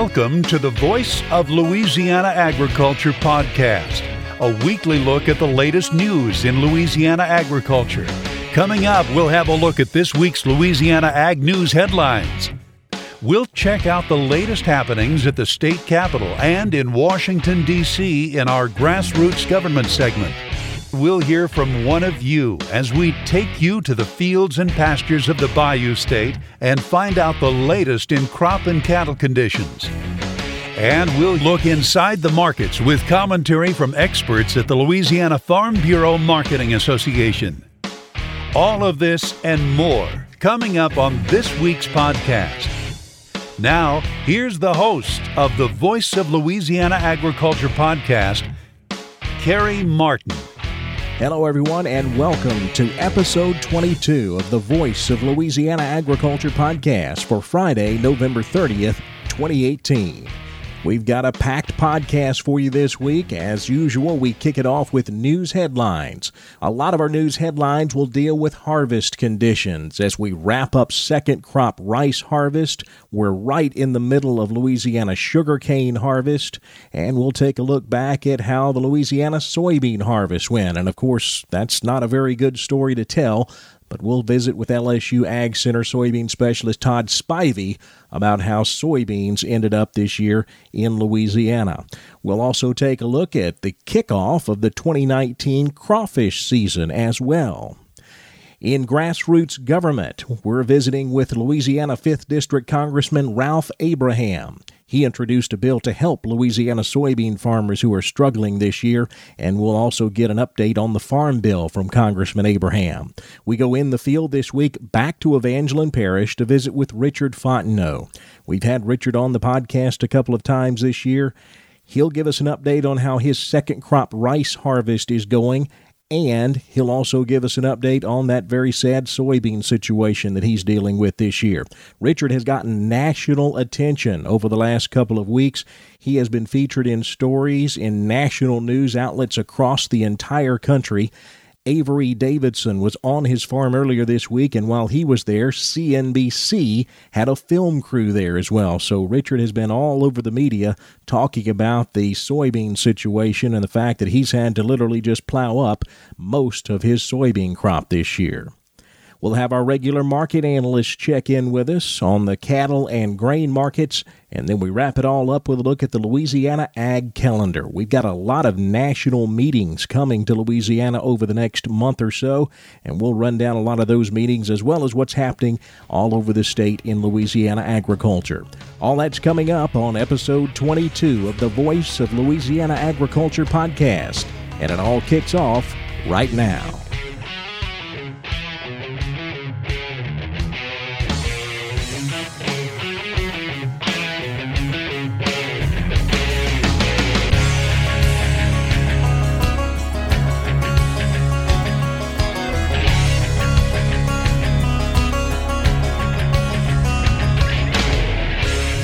Welcome to the Voice of Louisiana Agriculture podcast, a weekly look at the latest news in Louisiana agriculture. Coming up, we'll have a look at this week's Louisiana Ag News headlines. We'll check out the latest happenings at the state capitol and in Washington, D.C. in our grassroots government segment. We'll hear from one of you as we take you to the fields and pastures of the Bayou State and find out the latest in crop and cattle conditions. And we'll look inside the markets with commentary from experts at the Louisiana Farm Bureau Marketing Association. All of this and more coming up on this week's podcast. Now, here's the host of the Voice of Louisiana Agriculture podcast, Carrie Martin. Hello, everyone, and welcome to episode 22 of the Voice of Louisiana Agriculture podcast for Friday, November 30th, 2018. We've got a packed podcast for you this week. As usual, we kick it off with news headlines. A lot of our news headlines will deal with harvest conditions as we wrap up second crop rice harvest. We're right in the middle of Louisiana sugarcane harvest, and we'll take a look back at how the Louisiana soybean harvest went. And of course, that's not a very good story to tell but we'll visit with LSU Ag Center soybean specialist Todd Spivey about how soybeans ended up this year in Louisiana. We'll also take a look at the kickoff of the 2019 crawfish season as well. In grassroots government, we're visiting with Louisiana 5th District Congressman Ralph Abraham. He introduced a bill to help Louisiana soybean farmers who are struggling this year, and we'll also get an update on the Farm Bill from Congressman Abraham. We go in the field this week back to Evangeline Parish to visit with Richard Fontenot. We've had Richard on the podcast a couple of times this year. He'll give us an update on how his second crop rice harvest is going and he'll also give us an update on that very sad soybean situation that he's dealing with this year. Richard has gotten national attention over the last couple of weeks. He has been featured in stories in national news outlets across the entire country. Avery Davidson was on his farm earlier this week, and while he was there, CNBC had a film crew there as well. So Richard has been all over the media talking about the soybean situation and the fact that he's had to literally just plow up most of his soybean crop this year. We'll have our regular market analysts check in with us on the cattle and grain markets, and then we wrap it all up with a look at the Louisiana Ag Calendar. We've got a lot of national meetings coming to Louisiana over the next month or so, and we'll run down a lot of those meetings as well as what's happening all over the state in Louisiana agriculture. All that's coming up on episode 22 of the Voice of Louisiana Agriculture podcast, and it all kicks off right now.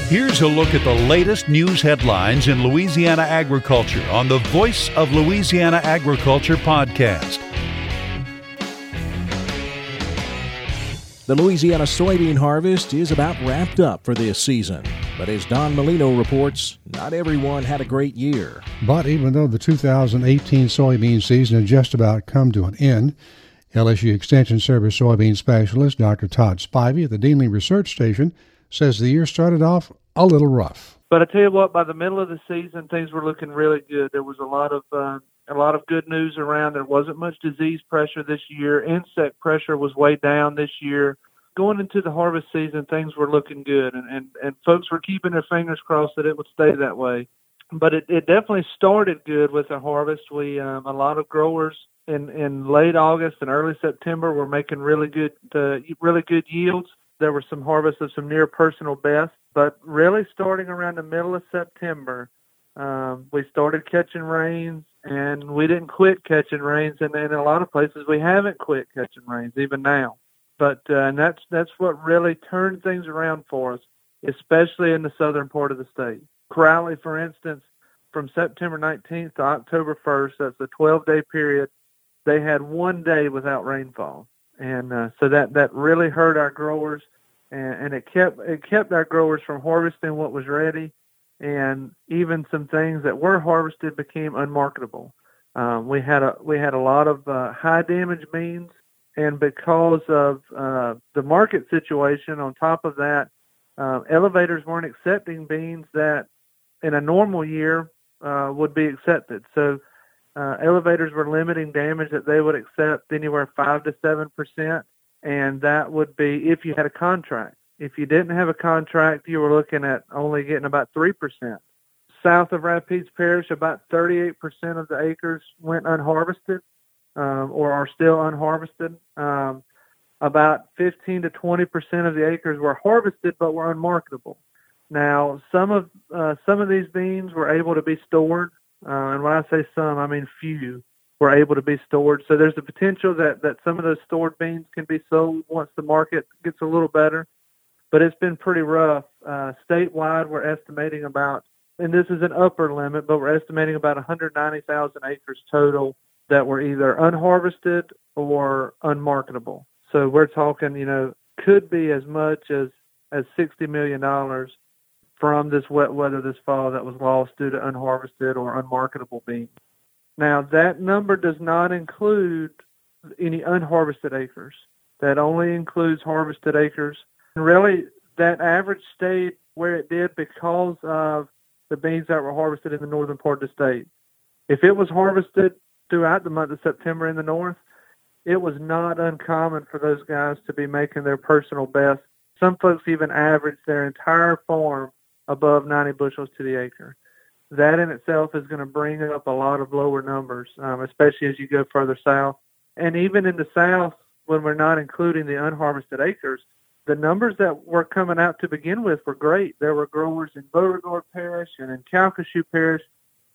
Here's a look at the latest news headlines in Louisiana agriculture on the Voice of Louisiana Agriculture podcast. The Louisiana soybean harvest is about wrapped up for this season. But as Don Molino reports, not everyone had a great year. But even though the 2018 soybean season had just about come to an end, LSU Extension Service soybean specialist Dr. Todd Spivey at the Dean Lee Research Station says the year started off a little rough. But I tell you what, by the middle of the season, things were looking really good. There was a lot of uh, a lot of good news around. There wasn't much disease pressure this year. Insect pressure was way down this year. Going into the harvest season, things were looking good, and and, and folks were keeping their fingers crossed that it would stay that way. But it, it definitely started good with the harvest. We um, a lot of growers in in late August and early September were making really good uh, really good yields there were some harvests of some near personal bests, but really starting around the middle of September, um, we started catching rains, and we didn't quit catching rains. And in a lot of places, we haven't quit catching rains even now. But uh, and that's that's what really turned things around for us, especially in the southern part of the state. Crowley, for instance, from September 19th to October 1st, that's a 12-day period. They had one day without rainfall and uh, so that that really hurt our growers. and, and it kept it kept our growers from harvesting what was ready, and even some things that were harvested became unmarketable. Um, we had a we had a lot of uh, high damage beans, and because of uh, the market situation, on top of that, uh, elevators weren't accepting beans that in a normal year uh, would be accepted. So uh, elevators were limiting damage that they would accept anywhere five to seven percent, and that would be if you had a contract. If you didn't have a contract, you were looking at only getting about three percent. South of Rapides Parish, about 38% of the acres went unharvested um, or are still unharvested. Um, about 15 to 20% of the acres were harvested but were unmarketable. Now, some of uh, some of these beans were able to be stored, uh, and when I say some, I mean few were able to be stored. So there's the potential that that some of those stored beans can be sold once the market gets a little better. But it's been pretty rough. Uh, statewide, we're estimating about, and this is an upper limit, but we're estimating about 190,000 acres total that were either unharvested or unmarketable. So we're talking, you know, could be as much as as 60 million dollars from this wet weather this fall that was lost due to unharvested or unmarketable beans. Now, that number does not include any unharvested acres. That only includes harvested acres. And really, that average stayed where it did because of the beans that were harvested in the northern part of the state. If it was harvested throughout the month of September in the north, it was not uncommon for those guys to be making their personal best. Some folks even averaged their entire farm above 90 bushels to the acre. That in itself is going to bring up a lot of lower numbers, um, especially as you go further south. And even in the south, when we're not including the unharvested acres, the numbers that were coming out to begin with were great. There were growers in Beauregard Parish and in Calcasieu Parish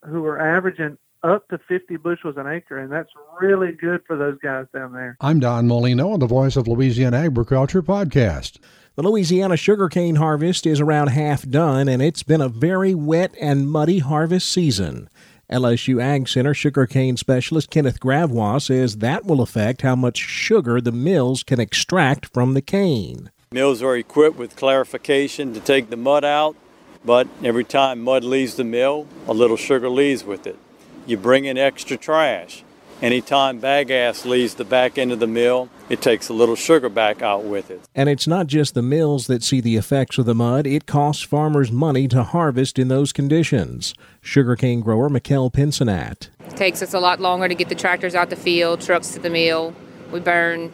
who were averaging up to 50 bushels an acre, and that's really good for those guys down there. I'm Don Molino on the Voice of Louisiana Agriculture podcast. The Louisiana sugarcane harvest is around half done, and it's been a very wet and muddy harvest season. LSU Ag Center sugarcane specialist Kenneth Gravois says that will affect how much sugar the mills can extract from the cane. Mills are equipped with clarification to take the mud out, but every time mud leaves the mill, a little sugar leaves with it. You bring in extra trash. Anytime bagasse leaves the back end of the mill, it takes a little sugar back out with it. And it's not just the mills that see the effects of the mud, it costs farmers money to harvest in those conditions. Sugarcane grower Mikkel Pinsonat. It takes us a lot longer to get the tractors out the field, trucks to the mill. We burn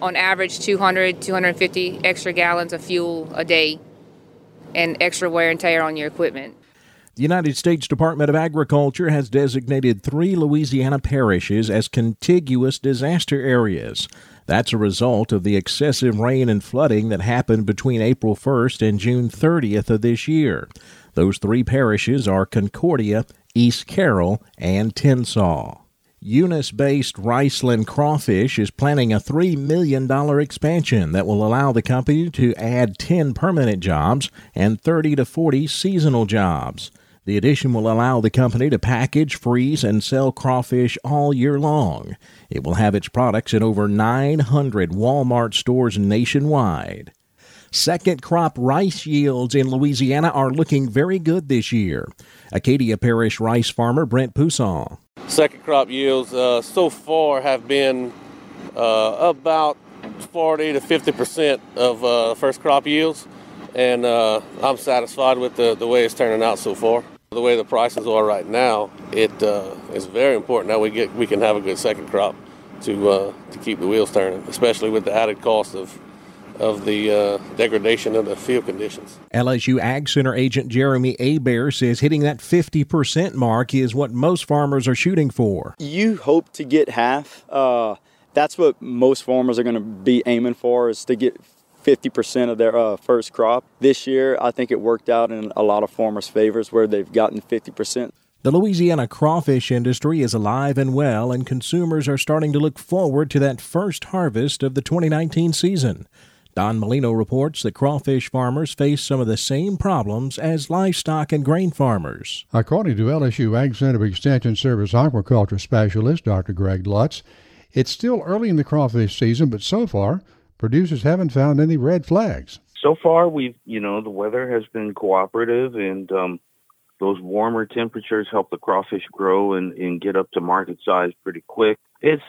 on average 200, 250 extra gallons of fuel a day and extra wear and tear on your equipment. The United States Department of Agriculture has designated three Louisiana parishes as contiguous disaster areas. That's a result of the excessive rain and flooding that happened between April 1st and June 30th of this year. Those three parishes are Concordia, East Carroll, and Tensas. Eunice based Riceland Crawfish is planning a $3 million expansion that will allow the company to add 10 permanent jobs and 30 to 40 seasonal jobs. The addition will allow the company to package, freeze, and sell crawfish all year long. It will have its products in over 900 Walmart stores nationwide. Second crop rice yields in Louisiana are looking very good this year. Acadia Parish rice farmer Brent Pousson. Second crop yields uh, so far have been uh, about 40 to 50 percent of uh, first crop yields, and uh, I'm satisfied with the, the way it's turning out so far. The way the prices are right now, it uh, is very important that we get we can have a good second crop to uh, to keep the wheels turning, especially with the added cost of of the uh, degradation of the field conditions. LSU Ag Center agent Jeremy Hebert says hitting that 50% mark is what most farmers are shooting for. You hope to get half. Uh, that's what most farmers are going to be aiming for is to get 50% of their uh, first crop. This year, I think it worked out in a lot of farmers' favors where they've gotten 50%. The Louisiana crawfish industry is alive and well, and consumers are starting to look forward to that first harvest of the 2019 season. Don Molino reports that crawfish farmers face some of the same problems as livestock and grain farmers. According to LSU Ag Center Extension Service aquaculture specialist Dr. Greg Lutz, it's still early in the crawfish season, but so far, producers haven't found any red flags. So far, we've, you know, the weather has been cooperative and um, those warmer temperatures help the crawfish grow and, and get up to market size pretty quick. It's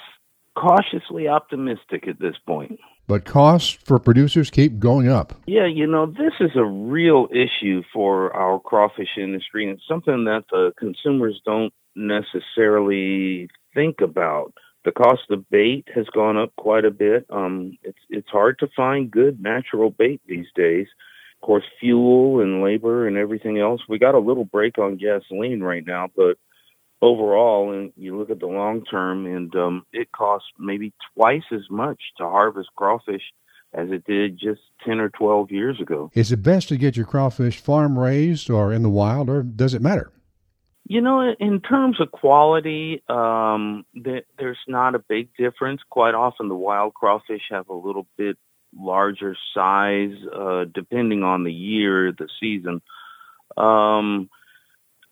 cautiously optimistic at this point. But costs for producers keep going up. Yeah, you know, this is a real issue for our crawfish industry and it's something that the consumers don't necessarily think about. The cost of bait has gone up quite a bit. Um, it's it's hard to find good natural bait these days. Of course, fuel and labor and everything else. We got a little break on gasoline right now, but overall, and you look at the long term, and um, it costs maybe twice as much to harvest crawfish as it did just 10 or 12 years ago. Is it best to get your crawfish farm raised or in the wild, or does it matter? You know, in terms of quality, um, there's not a big difference. Quite often, the wild crawfish have a little bit larger size, uh, depending on the year, the season. Um,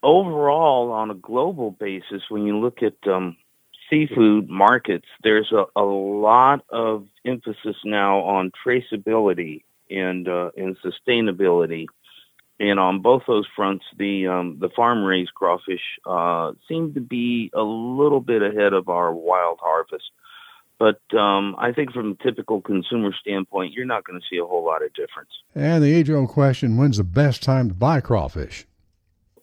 overall, on a global basis, when you look at um, seafood markets, there's a, a lot of emphasis now on traceability and uh, and sustainability. And on both those fronts, the um, the farm raised crawfish uh, seem to be a little bit ahead of our wild harvest. But um, I think from a typical consumer standpoint, you're not going to see a whole lot of difference. And the age old question when's the best time to buy crawfish?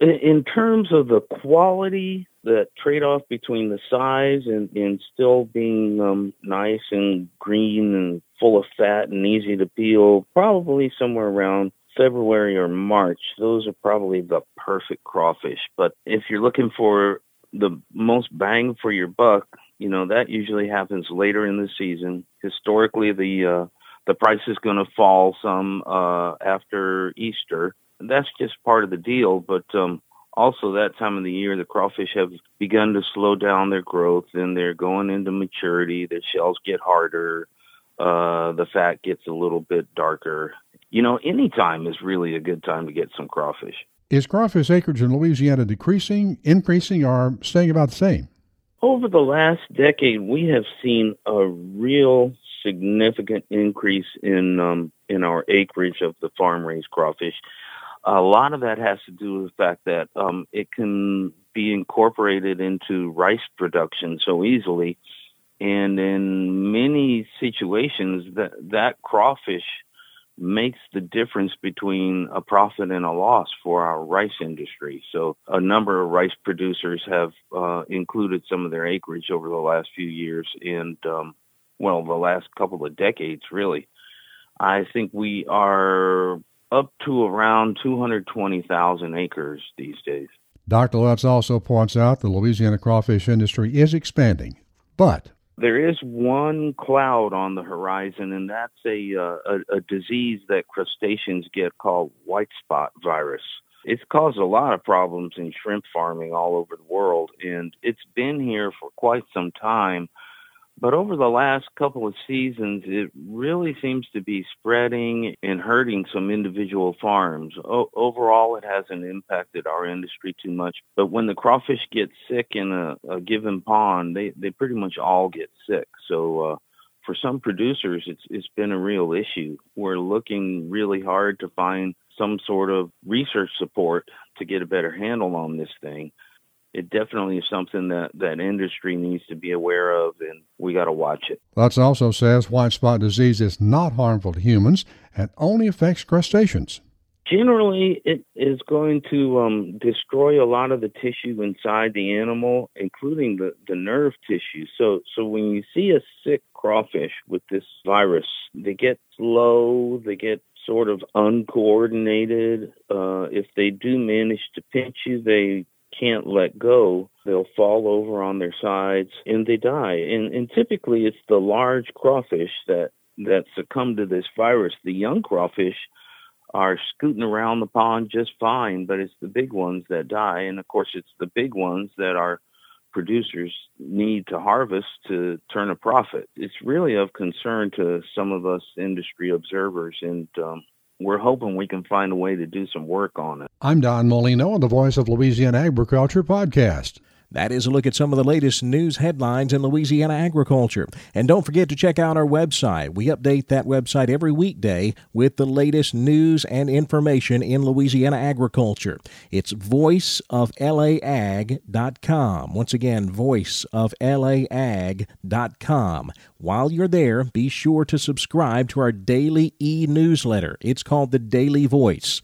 In, in terms of the quality, the trade off between the size and, and still being um, nice and green and full of fat and easy to peel, probably somewhere around February or March. Those are probably the perfect crawfish. But if you're looking for the most bang for your buck, you know that usually happens later in the season. Historically, the uh, the price is going to fall some uh, after Easter. That's just part of the deal. But um, also that time of the year, the crawfish have begun to slow down their growth and they're going into maturity. Their shells get harder. Uh, the fat gets a little bit darker. You know, any time is really a good time to get some crawfish. Is crawfish acreage in Louisiana decreasing, increasing, or staying about the same? Over the last decade, we have seen a real significant increase in um, in our acreage of the farm raised crawfish. A lot of that has to do with the fact that um, it can be incorporated into rice production so easily, and in many situations, that that crawfish makes the difference between a profit and a loss for our rice industry. So a number of rice producers have uh, included some of their acreage over the last few years and, um, well, the last couple of decades, really. I think we are up to around 220,000 acres these days. Dr. Lutz also points out the Louisiana crawfish industry is expanding, but there is one cloud on the horizon, and that's a, uh, a, a disease that crustaceans get called white spot virus. It's caused a lot of problems in shrimp farming all over the world, and it's been here for quite some time. But over the last couple of seasons, it really seems to be spreading and hurting some individual farms. O- overall, it hasn't impacted our industry too much. But when the crawfish get sick in a, a given pond, they, they pretty much all get sick. So, uh, for some producers, it's, it's been a real issue. We're looking really hard to find some sort of research support to get a better handle on this thing it definitely is something that that industry needs to be aware of, and we got to watch it. Lutz also says white spot disease is not harmful to humans and only affects crustaceans. Generally, it is going to um, destroy a lot of the tissue inside the animal, including the, the nerve tissue. So, so when you see a sick crawfish with this virus, they get slow, they get sort of uncoordinated. Uh, if they do manage to pinch you, they can't let go, they'll fall over on their sides and they die. And, and typically it's the large crawfish that, that succumb to this virus. The young crawfish are scooting around the pond just fine, but it's the big ones that die. And of course, it's the big ones that our producers need to harvest to turn a profit. It's really of concern to some of us industry observers. And um, we're hoping we can find a way to do some work on it. I'm Don Molino on the Voice of Louisiana Agriculture podcast. That is a look at some of the latest news headlines in Louisiana agriculture. And don't forget to check out our website. We update that website every weekday with the latest news and information in Louisiana agriculture. It's voiceoflaag.com. Once again, voiceoflaag.com. While you're there, be sure to subscribe to our daily e newsletter. It's called The Daily Voice.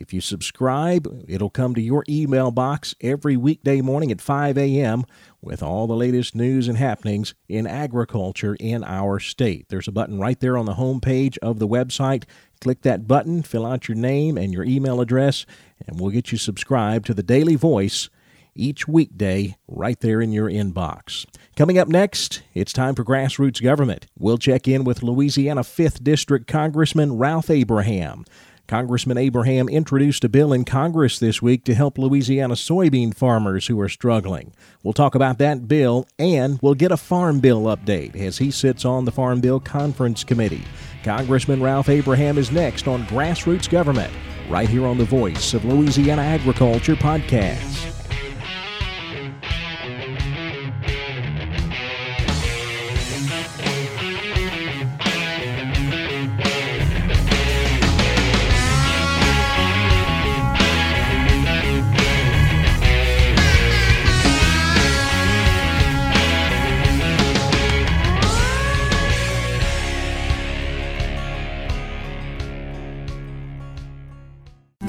If you subscribe, it'll come to your email box every weekday morning at 5 a.m. with all the latest news and happenings in agriculture in our state. There's a button right there on the home page of the website. Click that button, fill out your name and your email address, and we'll get you subscribed to the Daily Voice each weekday right there in your inbox. Coming up next, it's time for Grassroots Government. We'll check in with Louisiana 5th District Congressman Ralph Abraham. Congressman Abraham introduced a bill in Congress this week to help Louisiana soybean farmers who are struggling. We'll talk about that bill and we'll get a Farm Bill update as he sits on the Farm Bill Conference Committee. Congressman Ralph Abraham is next on Grassroots Government, right here on the Voice of Louisiana Agriculture podcast.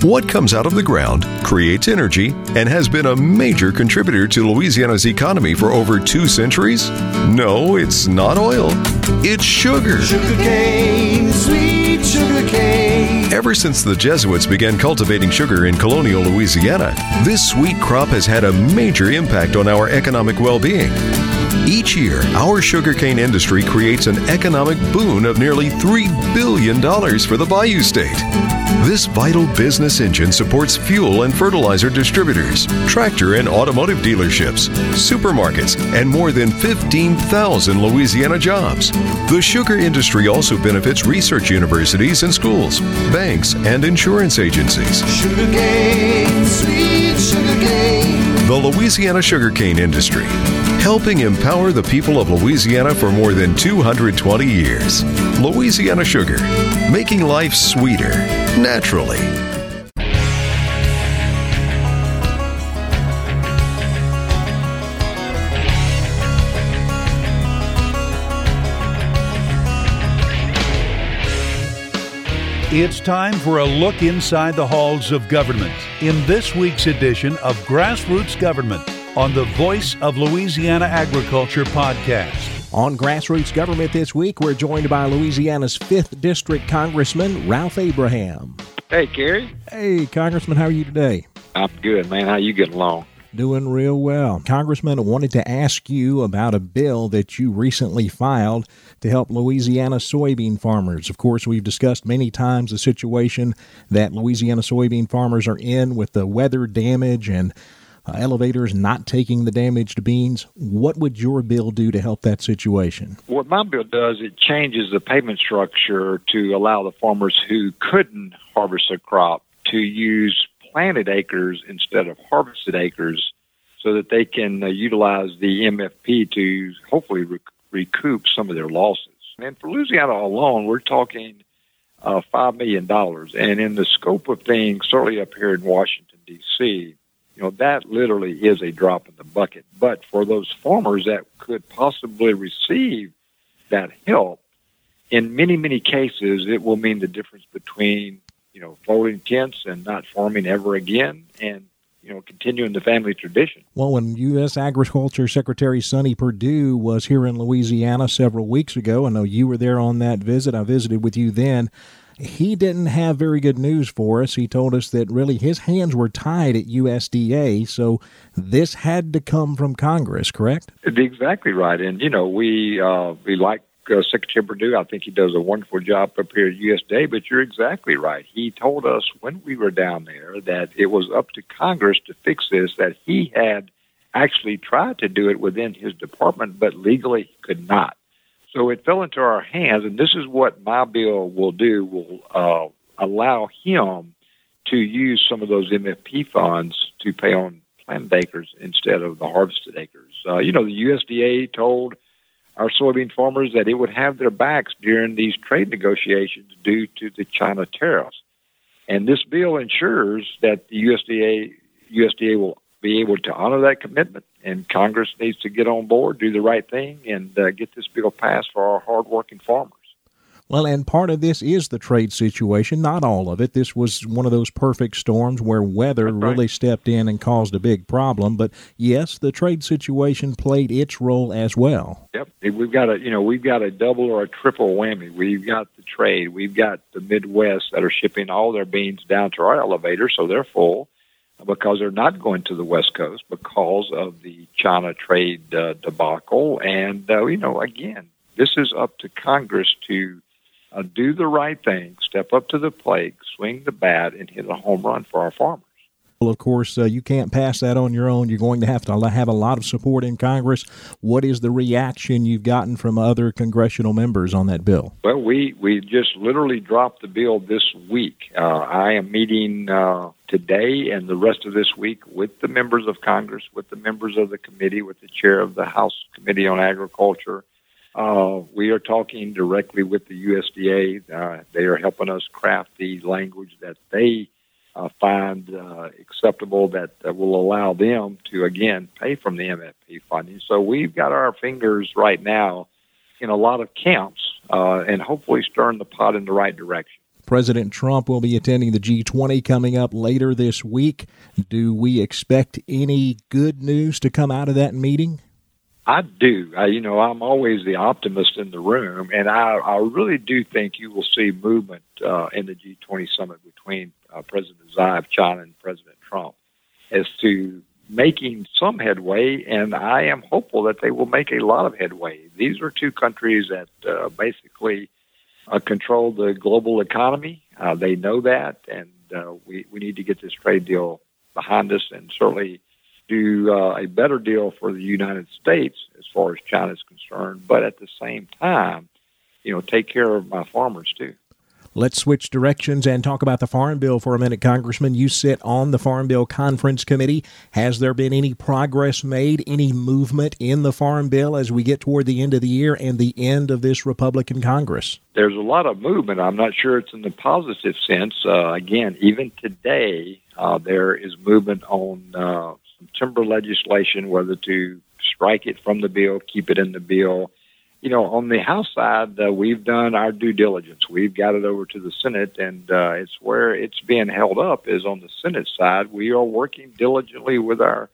What comes out of the ground creates energy and has been a major contributor to Louisiana's economy for over two centuries? No, it's not oil. It's sugar. Sugar cane, sweet sugar cane. Ever since the Jesuits began cultivating sugar in colonial Louisiana, this sweet crop has had a major impact on our economic well being. Each year, our sugarcane industry creates an economic boon of nearly $3 billion for the Bayou State. This vital business engine supports fuel and fertilizer distributors, tractor and automotive dealerships, supermarkets, and more than 15,000 Louisiana jobs. The sugar industry also benefits research universities and schools, banks, and insurance agencies. Sugarcane, sweet sugarcane. The Louisiana sugarcane industry, helping empower the people of Louisiana for more than 220 years. Louisiana Sugar, making life sweeter, naturally. It's time for a look inside the halls of government in this week's edition of Grassroots Government on the Voice of Louisiana Agriculture podcast. On Grassroots Government this week, we're joined by Louisiana's 5th District Congressman Ralph Abraham. Hey, Gary. Hey, Congressman, how are you today? I'm good, man. How you getting along? Doing real well. Congressman, I wanted to ask you about a bill that you recently filed to help Louisiana soybean farmers. Of course, we've discussed many times the situation that Louisiana soybean farmers are in with the weather damage and uh, elevators not taking the damaged beans. What would your bill do to help that situation? What my bill does, it changes the payment structure to allow the farmers who couldn't harvest a crop to use planted acres instead of harvested acres so that they can uh, utilize the MFP to hopefully rec- recoup some of their losses. And for Louisiana alone, we're talking uh, $5 million. And in the scope of things, certainly up here in Washington, D.C., you know, that literally is a drop in the bucket. But for those farmers that could possibly receive that help, in many, many cases, it will mean the difference between, you know, folding tents and not farming ever again and you know, continuing the family tradition. Well, when U.S. Agriculture Secretary Sonny Perdue was here in Louisiana several weeks ago, I know you were there on that visit. I visited with you then. He didn't have very good news for us. He told us that really his hands were tied at USDA, so this had to come from Congress, correct? Exactly right. And, you know, we, uh, we like uh, Secretary Perdue. I think he does a wonderful job up here at USDA, but you're exactly right. He told us when we were down there that it was up to Congress to fix this, that he had actually tried to do it within his department, but legally could not. So it fell into our hands, and this is what my bill will do, will uh, allow him to use some of those MFP funds to pay on planted acres instead of the harvested acres. Uh, you know, the USDA told our soybean farmers that it would have their backs during these trade negotiations due to the China tariffs. And this bill ensures that the USDA USDA will be able to honor that commitment, and Congress needs to get on board, do the right thing, and uh, get this bill passed for our hardworking farmers. Well, and part of this is the trade situation, not all of it. This was one of those perfect storms where weather right. really stepped in and caused a big problem. But yes, the trade situation played its role as well. Yep, we've got a you know we've got a double or a triple whammy. We've got the trade, we've got the Midwest that are shipping all their beans down to our elevator, so they're full because they're not going to the West Coast because of the China trade uh, debacle. And uh, you know, again, this is up to Congress to uh, do the right thing, step up to the plate, swing the bat, and hit a home run for our farmers. Well, of course, uh, you can't pass that on your own. You're going to have to have a lot of support in Congress. What is the reaction you've gotten from other congressional members on that bill? Well, we, we just literally dropped the bill this week. Uh, I am meeting uh, today and the rest of this week with the members of Congress, with the members of the committee, with the chair of the House Committee on Agriculture, uh, we are talking directly with the USDA. Uh, they are helping us craft the language that they uh, find uh, acceptable that, that will allow them to, again, pay from the MFP funding. So we've got our fingers right now in a lot of camps uh, and hopefully stirring the pot in the right direction. President Trump will be attending the G20 coming up later this week. Do we expect any good news to come out of that meeting? I do. I, you know, I'm always the optimist in the room, and I, I really do think you will see movement uh, in the G20 summit between uh, President Xi of China and President Trump as to making some headway, and I am hopeful that they will make a lot of headway. These are two countries that uh, basically uh, control the global economy. Uh, they know that, and uh, we, we need to get this trade deal behind us, and certainly do uh, a better deal for the United States as far as China is concerned, but at the same time, you know, take care of my farmers too. Let's switch directions and talk about the Farm Bill for a minute, Congressman. You sit on the Farm Bill Conference Committee. Has there been any progress made, any movement in the Farm Bill as we get toward the end of the year and the end of this Republican Congress? There's a lot of movement. I'm not sure it's in the positive sense. Uh, again, even today, uh, there is movement on uh, timber legislation, whether to strike it from the bill, keep it in the bill. You know, on the House side, uh, we've done our due diligence. We've got it over to the Senate, and uh, it's where it's being held up is on the Senate side. We are working diligently with our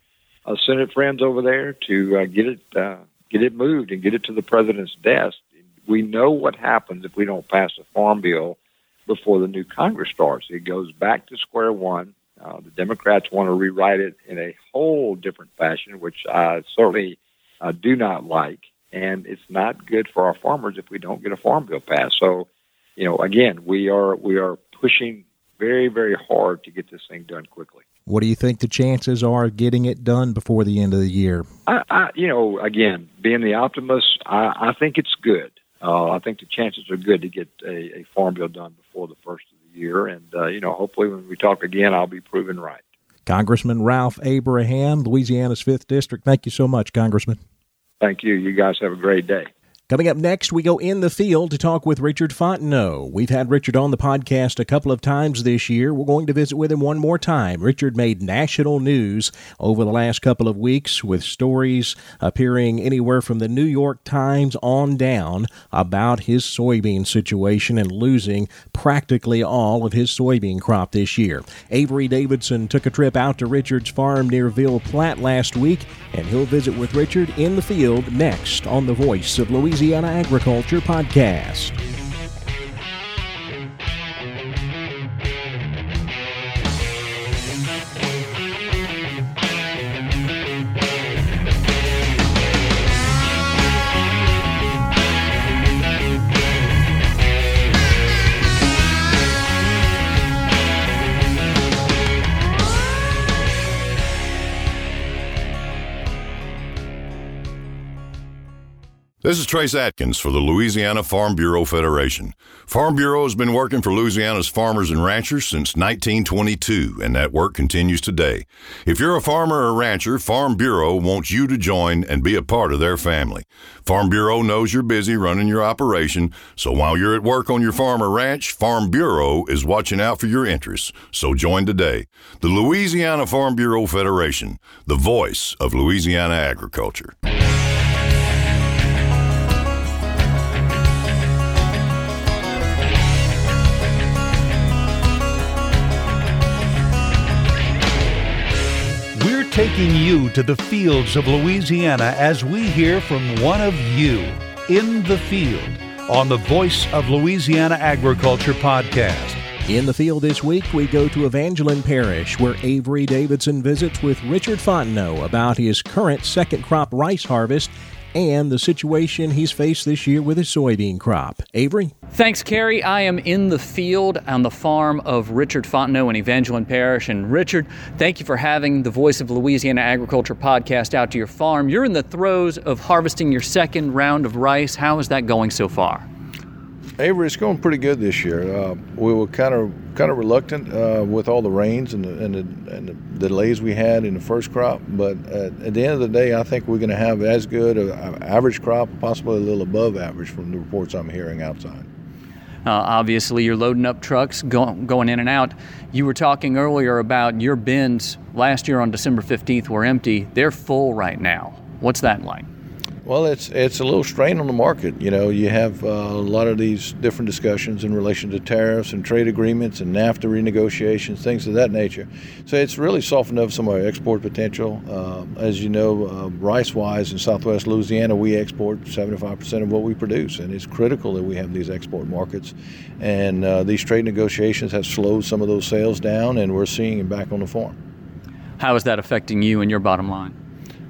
uh, Senate friends over there to uh, get it uh, get it moved and get it to the president's desk. We know what happens if we don't pass a farm bill before the new Congress starts. It goes back to square one. Uh, the Democrats want to rewrite it in a whole different fashion, which I certainly uh, do not like. And it's not good for our farmers if we don't get a farm bill passed. So, you know, again, we are we are pushing very very hard to get this thing done quickly. What do you think the chances are of getting it done before the end of the year? I, I you know, again, being the optimist, I, I think it's good. Uh, I think the chances are good to get a, a farm bill done before the first of year. And, uh, you know, hopefully when we talk again, I'll be proven right. Congressman Ralph Abraham, Louisiana's 5th District. Thank you so much, Congressman. Thank you. You guys have a great day. Coming up next, we go in the field to talk with Richard Fontenot. We've had Richard on the podcast a couple of times this year. We're going to visit with him one more time. Richard made national news over the last couple of weeks with stories appearing anywhere from the New York Times on down about his soybean situation and losing practically all of his soybean crop this year. Avery Davidson took a trip out to Richard's farm near Ville Platte last week, and he'll visit with Richard in the field next on The Voice of Louisiana. Louisiana Agriculture Podcast. This is Trace Adkins for the Louisiana Farm Bureau Federation. Farm Bureau has been working for Louisiana's farmers and ranchers since 1922, and that work continues today. If you're a farmer or rancher, Farm Bureau wants you to join and be a part of their family. Farm Bureau knows you're busy running your operation, so while you're at work on your farm or ranch, Farm Bureau is watching out for your interests. So join today. The Louisiana Farm Bureau Federation, the voice of Louisiana agriculture. Taking you to the fields of Louisiana as we hear from one of you in the field on the Voice of Louisiana Agriculture podcast. In the field this week, we go to Evangeline Parish, where Avery Davidson visits with Richard Fontenot about his current second crop rice harvest and the situation he's faced this year with his soybean crop. Avery? Thanks, Kerry. I am in the field on the farm of Richard Fontenot in Evangeline Parish. And Richard, thank you for having the Voice of Louisiana Agriculture podcast out to your farm. You're in the throes of harvesting your second round of rice. How is that going so far? Avery, it's going pretty good this year. Uh, we were kind of kind of reluctant uh, with all the rains and the, and, the, and the, delays we had in the first crop, but at, at the end of the day, I think we're going to have as good an average crop, possibly a little above average from the reports I'm hearing outside. Uh, obviously, you're loading up trucks, go, going in and out. You were talking earlier about your bins last year on December 15th were empty. They're full right now. What's that like? Well, it's it's a little strain on the market. You know, you have uh, a lot of these different discussions in relation to tariffs and trade agreements and NAFTA renegotiations, things of that nature. So it's really softened up some of our export potential. Uh, as you know, uh, rice-wise in Southwest Louisiana, we export 75% of what we produce, and it's critical that we have these export markets. And uh, these trade negotiations have slowed some of those sales down, and we're seeing it back on the farm. How is that affecting you and your bottom line?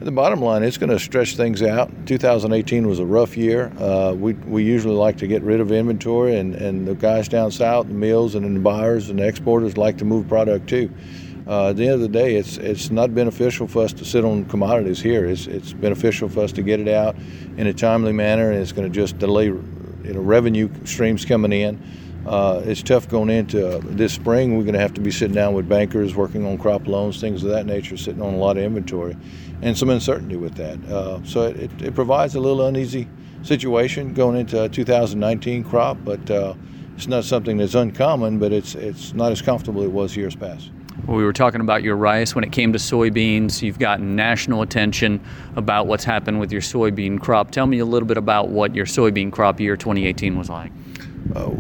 The bottom line, it's going to stretch things out. 2018 was a rough year. Uh, we, we usually like to get rid of inventory, and, and the guys down south, the mills and the buyers and the exporters like to move product too. Uh, at the end of the day, it's it's not beneficial for us to sit on commodities here. It's it's beneficial for us to get it out in a timely manner, and it's going to just delay you know, revenue streams coming in. Uh, it's tough going into uh, this spring. We're going to have to be sitting down with bankers, working on crop loans, things of that nature, sitting on a lot of inventory and some uncertainty with that. Uh, so it, it, provides a little uneasy situation going into a 2019 crop, but uh, it's not something that's uncommon, but it's, it's not as comfortable as it was years past. Well, we were talking about your rice. When it came to soybeans, you've gotten national attention about what's happened with your soybean crop. Tell me a little bit about what your soybean crop year 2018 was like. Uh,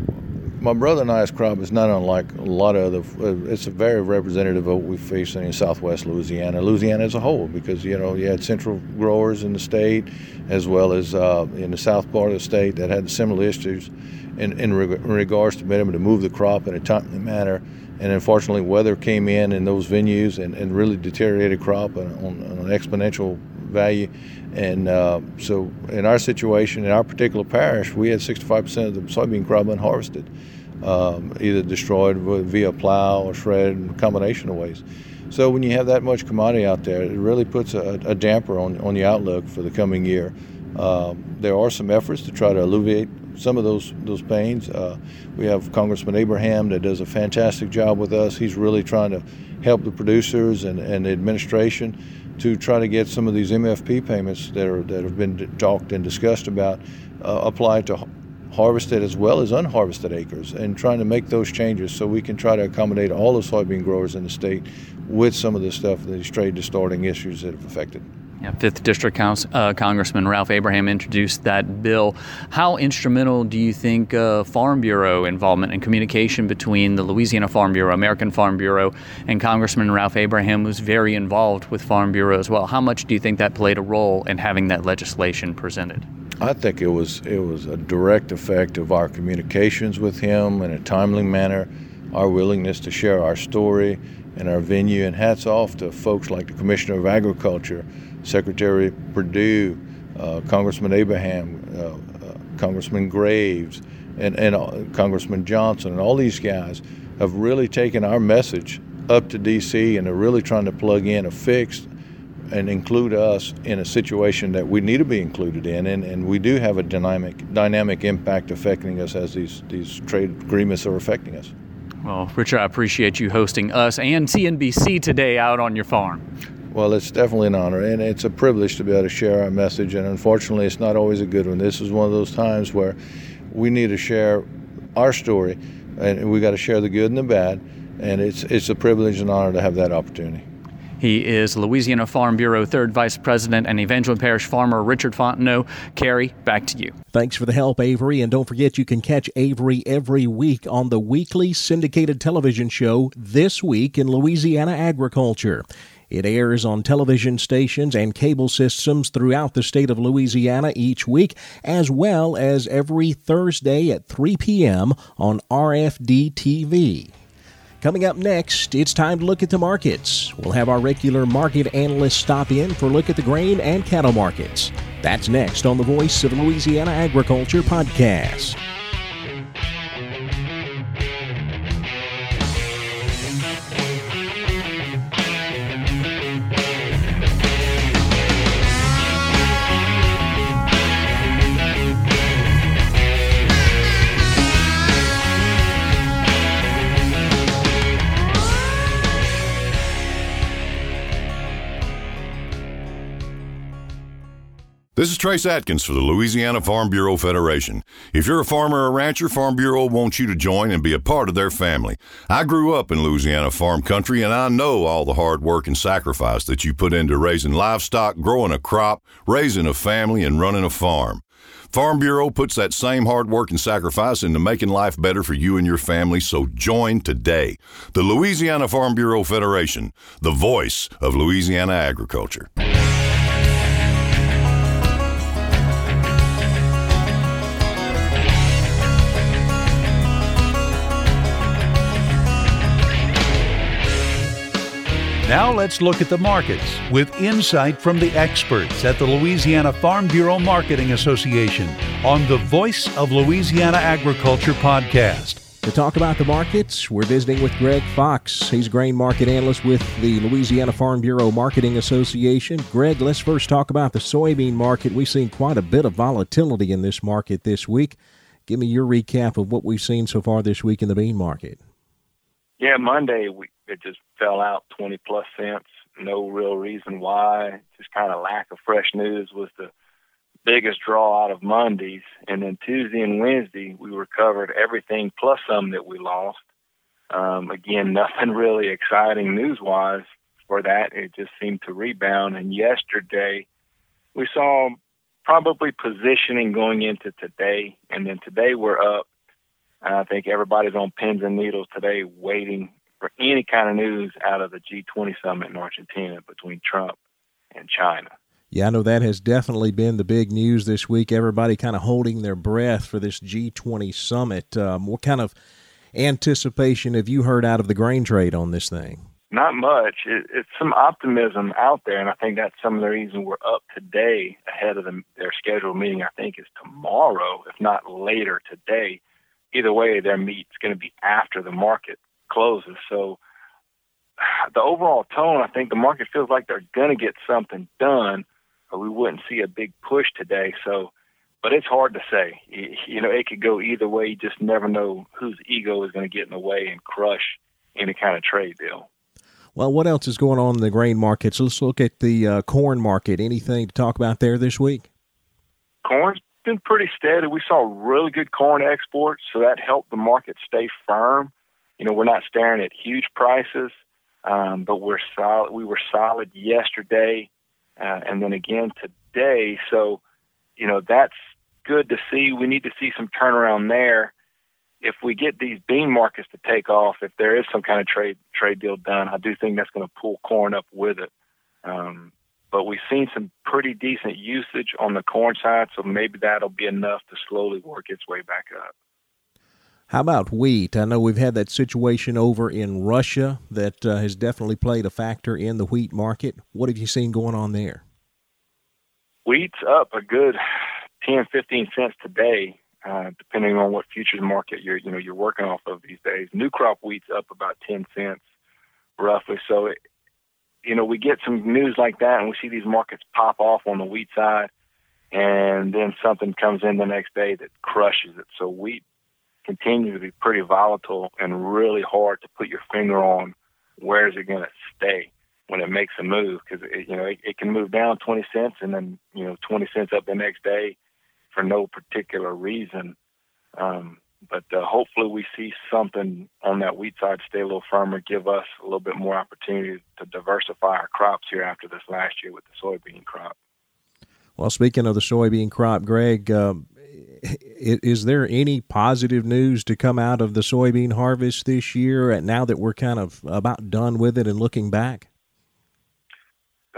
my brother and I's crop is not unlike a lot of other. Uh, it's a very representative of what we face in Southwest Louisiana, Louisiana as a whole, because you know you had central growers in the state, as well as uh, in the south part of the state that had similar issues in, in, reg- in regards to being able to move the crop in a timely manner. And unfortunately, weather came in in those venues and, and really deteriorated crop on, on, an exponential value. And uh, so, in our situation, in our particular parish, we had 65% of the soybean crop unharvested um, either destroyed via plow or shredded, a combination of ways. So when you have that much commodity out there, it really puts a, a damper on, on the outlook for the coming year. Um, there are some efforts to try to alleviate some of those those pains. Uh, we have Congressman Abraham that does a fantastic job with us. He's really trying to help the producers and, and the administration to try to get some of these MFP payments that are that have been talked and discussed about uh, applied to harvested as well as unharvested acres and trying to make those changes so we can try to accommodate all the soybean growers in the state with some of the stuff, these trade distorting issues that have affected. Fifth District Council, uh, Congressman Ralph Abraham introduced that bill. How instrumental do you think uh, Farm Bureau involvement and communication between the Louisiana Farm Bureau, American Farm Bureau, and Congressman Ralph Abraham was very involved with Farm Bureau as well? How much do you think that played a role in having that legislation presented? I think it was it was a direct effect of our communications with him in a timely manner, our willingness to share our story and our venue, and hats off to folks like the Commissioner of Agriculture, Secretary Perdue, uh, Congressman Abraham, uh, uh, Congressman Graves, and, and uh, Congressman Johnson, and all these guys have really taken our message up to D.C. and are really trying to plug in a fix and include us in a situation that we need to be included in, and, and we do have a dynamic dynamic impact affecting us as these these trade agreements are affecting us. Well, Richard, I appreciate you hosting us and CNBC today out on your farm. Well, it's definitely an honor, and it's a privilege to be able to share our message. And unfortunately, it's not always a good one. This is one of those times where we need to share our story, and we got to share the good and the bad. And it's it's a privilege and honor to have that opportunity. He is Louisiana Farm Bureau third vice president and Evangeline Parish farmer Richard Fontenot. Carrie, back to you. Thanks for the help, Avery. And don't forget you can catch Avery every week on the weekly syndicated television show This Week in Louisiana Agriculture. It airs on television stations and cable systems throughout the state of Louisiana each week, as well as every Thursday at 3 p.m. on RFD TV. Coming up next, it's time to look at the markets. We'll have our regular market analyst stop in for a look at the grain and cattle markets. That's next on the Voice of Louisiana Agriculture podcast. This is Trace Adkins for the Louisiana Farm Bureau Federation. If you're a farmer or rancher, Farm Bureau wants you to join and be a part of their family. I grew up in Louisiana farm country and I know all the hard work and sacrifice that you put into raising livestock, growing a crop, raising a family, and running a farm. Farm Bureau puts that same hard work and sacrifice into making life better for you and your family, so join today. The Louisiana Farm Bureau Federation, the voice of Louisiana agriculture. Now let's look at the markets with insight from the experts at the Louisiana Farm Bureau Marketing Association on the Voice of Louisiana Agriculture podcast. To talk about the markets, we're visiting with Greg Fox. He's grain market analyst with the Louisiana Farm Bureau Marketing Association. Greg, let's first talk about the soybean market. We've seen quite a bit of volatility in this market this week. Give me your recap of what we've seen so far this week in the bean market. Yeah, Monday we it just fell out 20 plus cents. No real reason why. Just kind of lack of fresh news was the biggest draw out of Mondays. And then Tuesday and Wednesday, we recovered everything plus some that we lost. Um, again, nothing really exciting news wise for that. It just seemed to rebound. And yesterday, we saw probably positioning going into today. And then today, we're up. I think everybody's on pins and needles today, waiting for any kind of news out of the G20 summit in Argentina between Trump and China. Yeah, I know that has definitely been the big news this week. Everybody kind of holding their breath for this G20 summit. Um, what kind of anticipation have you heard out of the grain trade on this thing? Not much. It, it's some optimism out there, and I think that's some of the reason we're up today ahead of the, their scheduled meeting. I think is tomorrow, if not later today. Either way, their meet's going to be after the market closes. So the overall tone, I think the market feels like they're going to get something done, or we wouldn't see a big push today. So, but it's hard to say. You know, it could go either way. You just never know whose ego is going to get in the way and crush any kind of trade deal. Well, what else is going on in the grain markets? Let's look at the uh, corn market. Anything to talk about there this week? Corn's been pretty steady. We saw really good corn exports, so that helped the market stay firm you know, we're not staring at huge prices, um, but we're solid. We were solid yesterday, uh, and then again today. So, you know, that's good to see. We need to see some turnaround there. If we get these bean markets to take off, if there is some kind of trade trade deal done, I do think that's going to pull corn up with it. Um, but we've seen some pretty decent usage on the corn side, so maybe that'll be enough to slowly work its way back up. How about wheat? I know we've had that situation over in Russia that uh, has definitely played a factor in the wheat market. What have you seen going on there? Wheat's up a good 10, 15 cents today, uh, depending on what futures market you're you know you're working off of these days. New crop wheat's up about 10 cents, roughly. So it, you know, we get some news like that and we see these markets pop off on the wheat side and then something comes in the next day that crushes it. So wheat continues to be pretty volatile and really hard to put your finger on where is it going to stay when it makes a move because you know it, it can move down 20 cents and then you know 20 cents up the next day for no particular reason. Um, but uh, hopefully we see something on that wheat side stay a little firmer, give us a little bit more opportunity to diversify our crops here after this last year with the soybean crop. Well, speaking of the soybean crop, Greg, um, is there any positive news to come out of the soybean harvest this year? And now that we're kind of about done with it and looking back.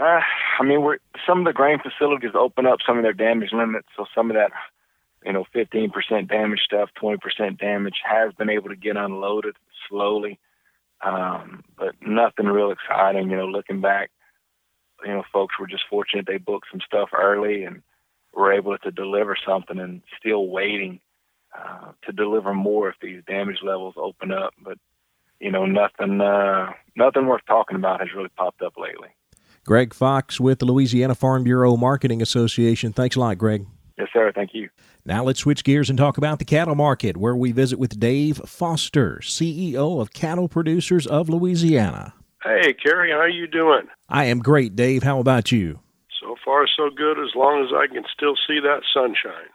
Uh, I mean, we're some of the grain facilities open up some of their damage limits, so some of that you know, 15% damage stuff, 20% damage has been able to get unloaded slowly. Um, but nothing real exciting, you know, looking back, you know, folks were just fortunate they booked some stuff early and were able to deliver something and still waiting uh, to deliver more if these damage levels open up. But, you know, nothing, uh, nothing worth talking about has really popped up lately. Greg Fox with the Louisiana Farm Bureau Marketing Association. Thanks a lot, Greg. Yes, sir. Thank you. Now let's switch gears and talk about the cattle market, where we visit with Dave Foster, CEO of Cattle Producers of Louisiana. Hey, Kerry, how are you doing? I am great, Dave. How about you? Far, so good, as long as I can still see that sunshine.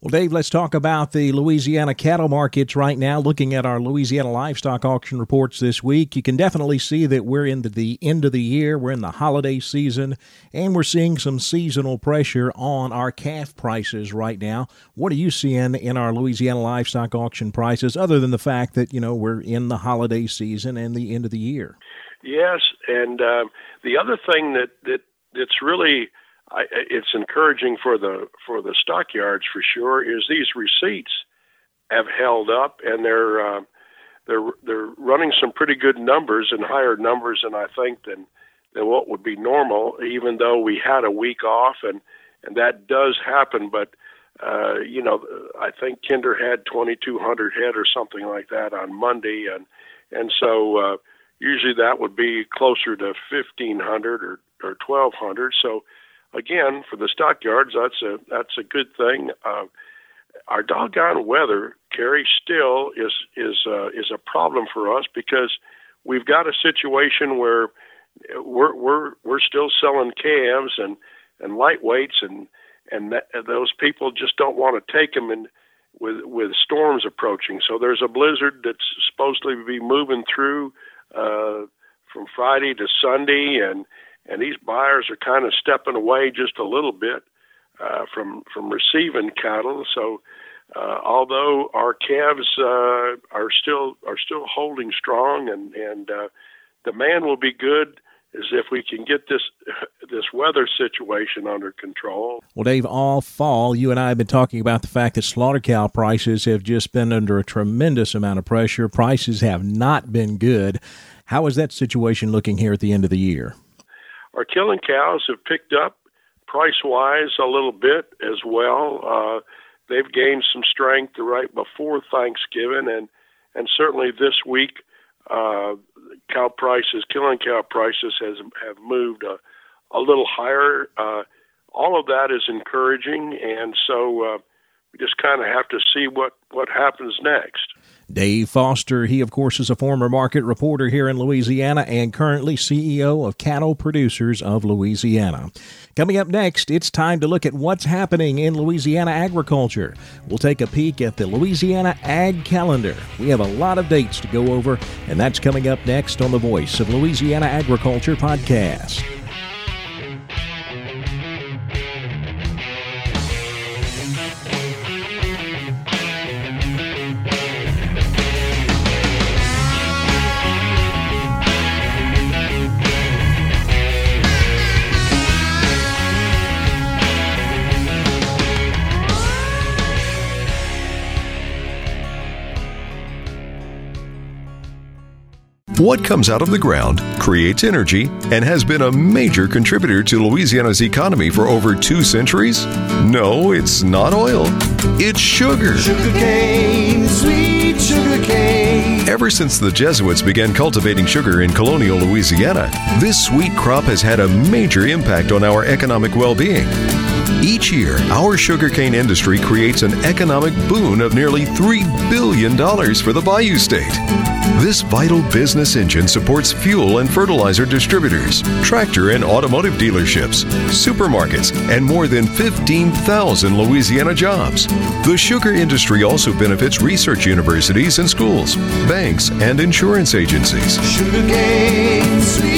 Well, Dave, let's talk about the Louisiana cattle markets right now. Looking at our Louisiana livestock auction reports this week, you can definitely see that we're into the end of the year, we're in the holiday season, and we're seeing some seasonal pressure on our calf prices right now. What are you seeing in our Louisiana livestock auction prices, other than the fact that, you know, we're in the holiday season and the end of the year? Yes, and um, the other thing that, that that's really I, it's encouraging for the for the stockyards for sure. Is these receipts have held up and they're uh, they're they're running some pretty good numbers and higher numbers than I think than than what would be normal. Even though we had a week off and and that does happen, but uh, you know I think Kinder had 2,200 head or something like that on Monday, and and so uh, usually that would be closer to 1,500 or or 1,200. So again, for the stockyards, that's a that's a good thing. Uh, our doggone weather, Kerry, still is is uh, is a problem for us because we've got a situation where we're we're we're still selling calves and and lightweights and and that, those people just don't want to take them and with with storms approaching. So there's a blizzard that's supposed to be moving through uh, from Friday to Sunday, and and these buyers are kind of stepping away just a little bit uh, from from receiving cattle. So, uh, although our calves uh, are still are still holding strong, and and uh, demand will be good, is if we can get this this weather situation under control. Well, Dave, all fall, you and I have been talking about the fact that slaughter cow prices have just been under a tremendous amount of pressure. Prices have not been good. How is that situation looking here at the end of the year? Our killing cows have picked up price wise a little bit as well. Uh, they've gained some strength right before Thanksgiving, and and certainly this week, uh, cow prices, killing cow prices, has have moved a, a little higher. Uh, all of that is encouraging, and so uh, we just kind of have to see what what happens next. Dave Foster, he of course is a former market reporter here in Louisiana and currently CEO of Cattle Producers of Louisiana. Coming up next, it's time to look at what's happening in Louisiana agriculture. We'll take a peek at the Louisiana Ag Calendar. We have a lot of dates to go over, and that's coming up next on the Voice of Louisiana Agriculture podcast. What comes out of the ground creates energy and has been a major contributor to Louisiana's economy for over two centuries? No, it's not oil. It's sugar. Sugar cane, sweet sugar cane. Ever since the Jesuits began cultivating sugar in colonial Louisiana, this sweet crop has had a major impact on our economic well being. Each year, our sugarcane industry creates an economic boon of nearly $3 billion for the Bayou State. This vital business engine supports fuel and fertilizer distributors, tractor and automotive dealerships, supermarkets, and more than 15,000 Louisiana jobs. The sugar industry also benefits research universities and schools, banks, and insurance agencies. Sugarcane.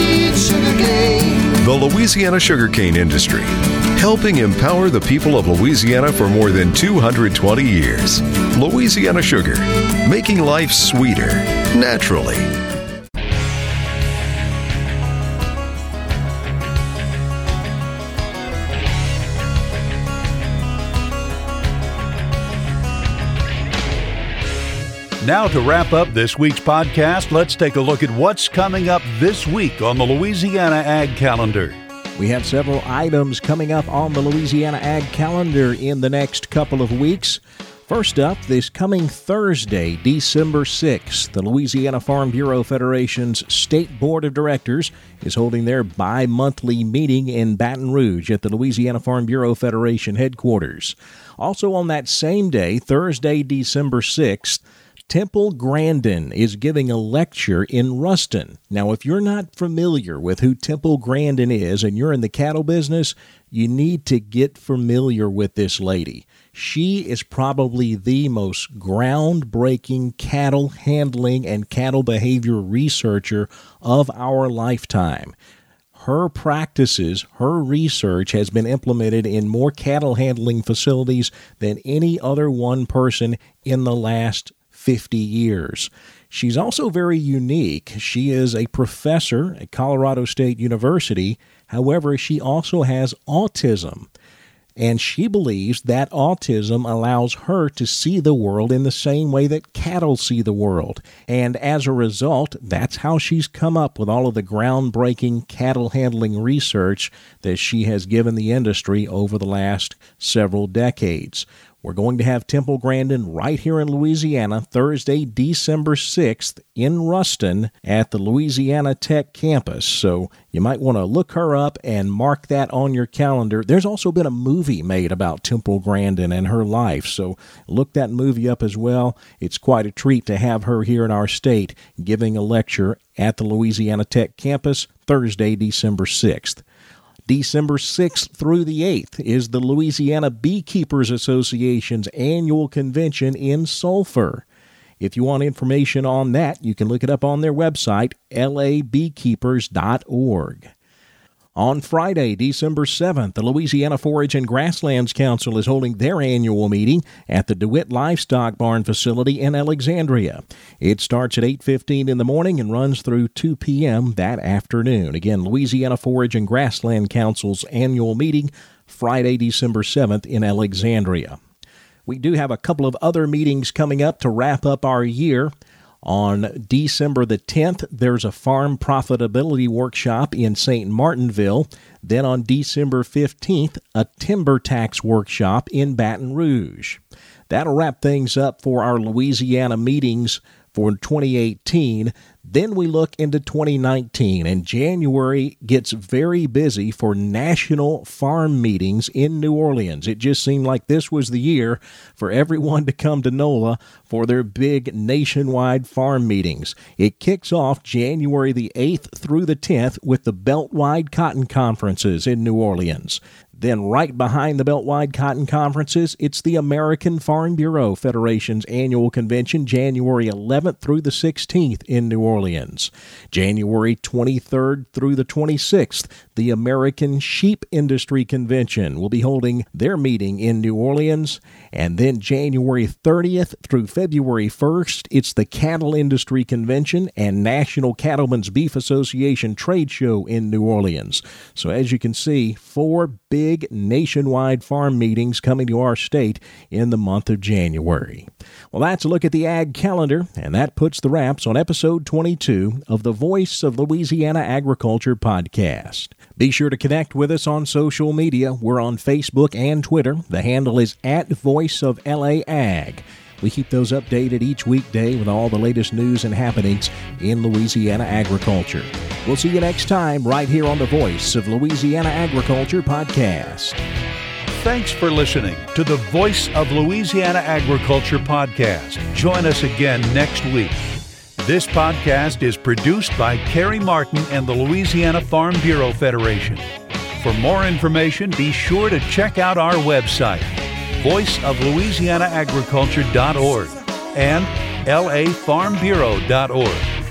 The Louisiana sugarcane industry, helping empower the people of Louisiana for more than 220 years. Louisiana Sugar, making life sweeter, naturally. Now, to wrap up this week's podcast, let's take a look at what's coming up this week on the Louisiana Ag Calendar. We have several items coming up on the Louisiana Ag Calendar in the next couple of weeks. First up, this coming Thursday, December 6th, the Louisiana Farm Bureau Federation's State Board of Directors is holding their bi monthly meeting in Baton Rouge at the Louisiana Farm Bureau Federation headquarters. Also on that same day, Thursday, December 6th, Temple Grandin is giving a lecture in Ruston. Now, if you're not familiar with who Temple Grandin is and you're in the cattle business, you need to get familiar with this lady. She is probably the most groundbreaking cattle handling and cattle behavior researcher of our lifetime her practices, her research has been implemented in more cattle handling facilities than any other one person in the last 50 years. She's also very unique. She is a professor at Colorado State University. However, she also has autism. And she believes that autism allows her to see the world in the same way that cattle see the world. And as a result, that's how she's come up with all of the groundbreaking cattle handling research that she has given the industry over the last several decades. We're going to have Temple Grandin right here in Louisiana Thursday, December 6th in Ruston at the Louisiana Tech campus. So you might want to look her up and mark that on your calendar. There's also been a movie made about Temple Grandin and her life. So look that movie up as well. It's quite a treat to have her here in our state giving a lecture at the Louisiana Tech campus Thursday, December 6th. December 6th through the 8th is the Louisiana Beekeepers Association's annual convention in Sulphur. If you want information on that, you can look it up on their website, labeekeepers.org. On Friday, December 7th, the Louisiana Forage and Grasslands Council is holding their annual meeting at the DeWitt Livestock Barn facility in Alexandria. It starts at 8:15 in the morning and runs through 2 p.m. that afternoon. Again, Louisiana Forage and Grassland Council's annual meeting Friday, December 7th in Alexandria. We do have a couple of other meetings coming up to wrap up our year. On December the 10th, there's a farm profitability workshop in St. Martinville. Then on December 15th, a timber tax workshop in Baton Rouge. That'll wrap things up for our Louisiana meetings for 2018. Then we look into 2019, and January gets very busy for national farm meetings in New Orleans. It just seemed like this was the year for everyone to come to NOLA for their big nationwide farm meetings. It kicks off January the 8th through the 10th with the Beltwide Cotton Conferences in New Orleans. Then, right behind the Beltwide Cotton Conferences, it's the American Farm Bureau Federation's annual convention, January 11th through the 16th in New Orleans. January 23rd through the 26th, the American Sheep Industry Convention will be holding their meeting in New Orleans. And then January 30th through February 1st, it's the Cattle Industry Convention and National Cattlemen's Beef Association Trade Show in New Orleans. So, as you can see, four big nationwide farm meetings coming to our state in the month of January. Well, that's a look at the ag calendar, and that puts the wraps on episode 22 of the Voice of Louisiana Agriculture podcast. Be sure to connect with us on social media. We're on Facebook and Twitter. The handle is at Voice of LA Ag. We keep those updated each weekday with all the latest news and happenings in Louisiana agriculture. We'll see you next time right here on the Voice of Louisiana Agriculture podcast. Thanks for listening to the Voice of Louisiana Agriculture podcast. Join us again next week. This podcast is produced by Carrie Martin and the Louisiana Farm Bureau Federation. For more information, be sure to check out our website, voiceoflouisianaagriculture.org and lafarmbureau.org.